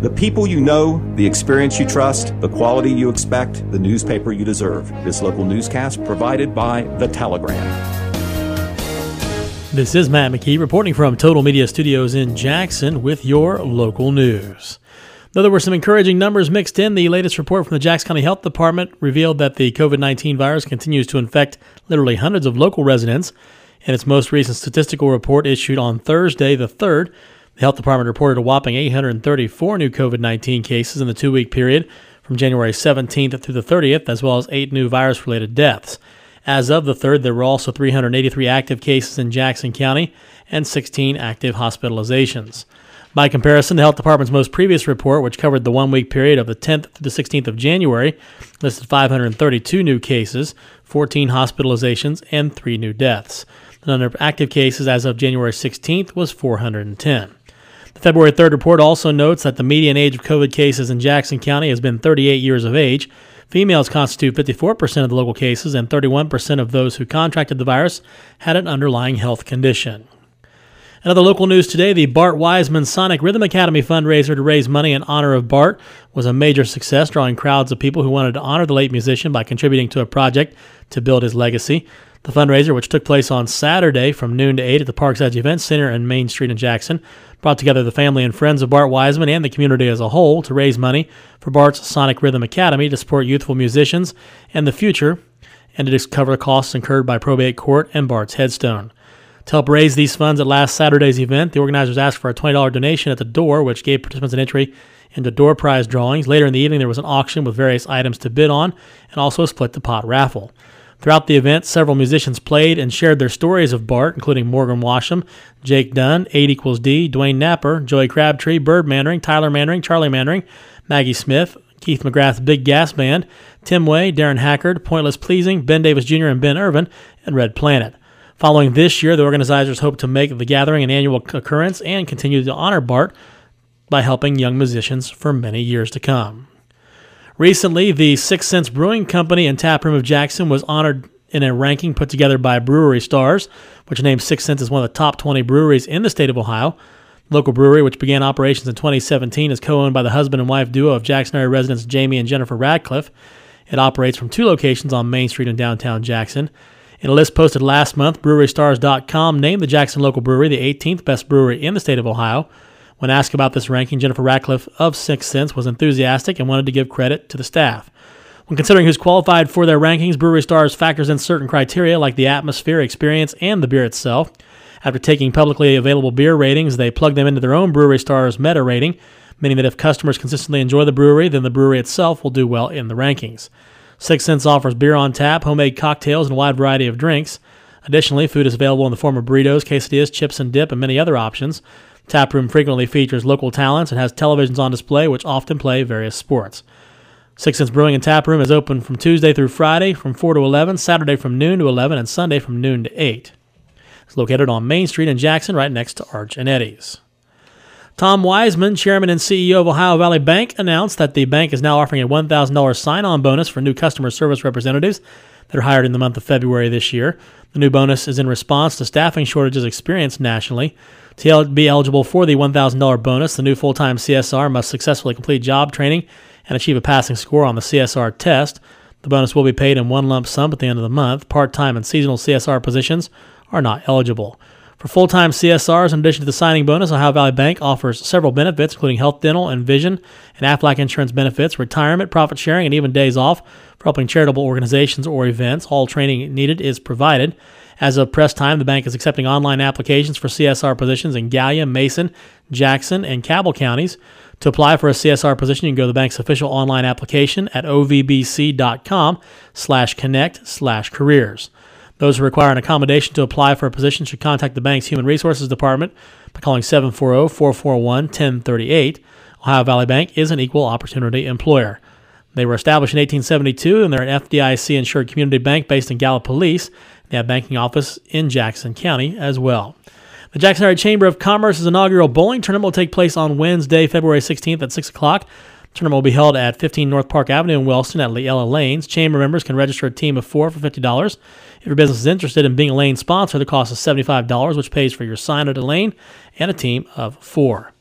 The people you know, the experience you trust, the quality you expect, the newspaper you deserve. This local newscast provided by The Telegram. This is Matt McKee reporting from Total Media Studios in Jackson with your local news. Though there were some encouraging numbers mixed in, the latest report from the Jackson County Health Department revealed that the COVID 19 virus continues to infect literally hundreds of local residents. In its most recent statistical report issued on Thursday, the 3rd, the health department reported a whopping 834 new COVID 19 cases in the two week period from January 17th through the 30th, as well as eight new virus related deaths. As of the 3rd, there were also 383 active cases in Jackson County and 16 active hospitalizations. By comparison, the health department's most previous report, which covered the one week period of the 10th through the 16th of January, listed 532 new cases, 14 hospitalizations, and 3 new deaths. The number of active cases as of January 16th was 410. The February 3rd report also notes that the median age of COVID cases in Jackson County has been 38 years of age. Females constitute 54% of the local cases, and 31% of those who contracted the virus had an underlying health condition. Another local news today the Bart Wiseman Sonic Rhythm Academy fundraiser to raise money in honor of Bart was a major success, drawing crowds of people who wanted to honor the late musician by contributing to a project to build his legacy. The fundraiser, which took place on Saturday from noon to 8 at the Parks Edge Event Center and Main Street in Jackson, brought together the family and friends of Bart Wiseman and the community as a whole to raise money for Bart's Sonic Rhythm Academy to support youthful musicians and the future and to cover costs incurred by probate court and Bart's headstone. To help raise these funds at last Saturday's event, the organizers asked for a $20 donation at the door, which gave participants an entry into door prize drawings. Later in the evening, there was an auction with various items to bid on and also a split the pot raffle. Throughout the event, several musicians played and shared their stories of Bart, including Morgan Washam, Jake Dunn, 8 equals D, Dwayne Napper, Joey Crabtree, Bird Mannering, Tyler Mannering, Charlie Mannering, Maggie Smith, Keith McGrath's Big Gas Band, Tim Way, Darren Hackard, Pointless Pleasing, Ben Davis Jr., and Ben Irvin, and Red Planet. Following this year, the organizers hope to make the gathering an annual occurrence and continue to honor Bart by helping young musicians for many years to come. Recently, the Six Sense Brewing Company and Taproom of Jackson was honored in a ranking put together by Brewery Stars, which named Six Sense as one of the top 20 breweries in the state of Ohio. Local brewery, which began operations in 2017, is co owned by the husband and wife duo of Jackson area residents Jamie and Jennifer Radcliffe. It operates from two locations on Main Street in downtown Jackson. In a list posted last month, BreweryStars.com named the Jackson local brewery the 18th best brewery in the state of Ohio. When asked about this ranking, Jennifer Radcliffe of Six Sense was enthusiastic and wanted to give credit to the staff. When considering who's qualified for their rankings, Brewery Stars factors in certain criteria like the atmosphere, experience, and the beer itself. After taking publicly available beer ratings, they plug them into their own Brewery Stars meta rating, meaning that if customers consistently enjoy the brewery, then the brewery itself will do well in the rankings. Six Sense offers beer on tap, homemade cocktails, and a wide variety of drinks. Additionally, food is available in the form of burritos, quesadillas, chips and dip, and many other options. Taproom frequently features local talents and has televisions on display which often play various sports. Six Sense Brewing and Taproom is open from Tuesday through Friday from 4 to 11, Saturday from noon to 11, and Sunday from noon to 8. It's located on Main Street in Jackson, right next to Arch and Eddie's. Tom Wiseman, chairman and CEO of Ohio Valley Bank, announced that the bank is now offering a $1,000 sign on bonus for new customer service representatives that are hired in the month of February this year. The new bonus is in response to staffing shortages experienced nationally. To be eligible for the $1,000 bonus, the new full time CSR must successfully complete job training and achieve a passing score on the CSR test. The bonus will be paid in one lump sum at the end of the month. Part time and seasonal CSR positions are not eligible. For full time CSRs, in addition to the signing bonus, Ohio Valley Bank offers several benefits, including health, dental, and vision, and Aflac insurance benefits, retirement, profit sharing, and even days off for helping charitable organizations or events. All training needed is provided. As of press time, the bank is accepting online applications for CSR positions in Gallia, Mason, Jackson, and Cabell counties. To apply for a CSR position, you can go to the bank's official online application at ovbc.com slash connect slash careers. Those who require an accommodation to apply for a position should contact the bank's Human Resources Department by calling 740-441-1038. Ohio Valley Bank is an equal opportunity employer. They were established in 1872 and they're an FDIC insured community bank based in Gallipolis. They have a banking office in Jackson County as well. The Jackson Area Chamber of Commerce's inaugural bowling tournament will take place on Wednesday, February 16th at 6 o'clock. Tournament will be held at 15 North Park Avenue in Wellston at Leella Lanes. Chamber members can register a team of four for $50. If your business is interested in being a lane sponsor, the cost is $75, which pays for your sign at a lane and a team of four.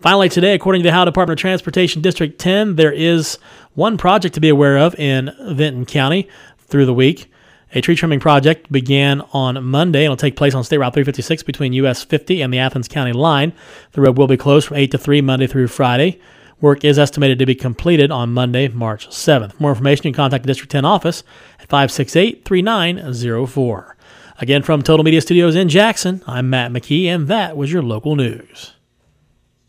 Finally, today, according to the Ohio Department of Transportation District 10, there is one project to be aware of in Vinton County through the week. A tree trimming project began on Monday and will take place on State Route 356 between US 50 and the Athens County line. The road will be closed from 8 to 3 Monday through Friday. Work is estimated to be completed on Monday, March 7th. For more information, you can contact the District 10 office at 568 3904. Again, from Total Media Studios in Jackson, I'm Matt McKee, and that was your local news.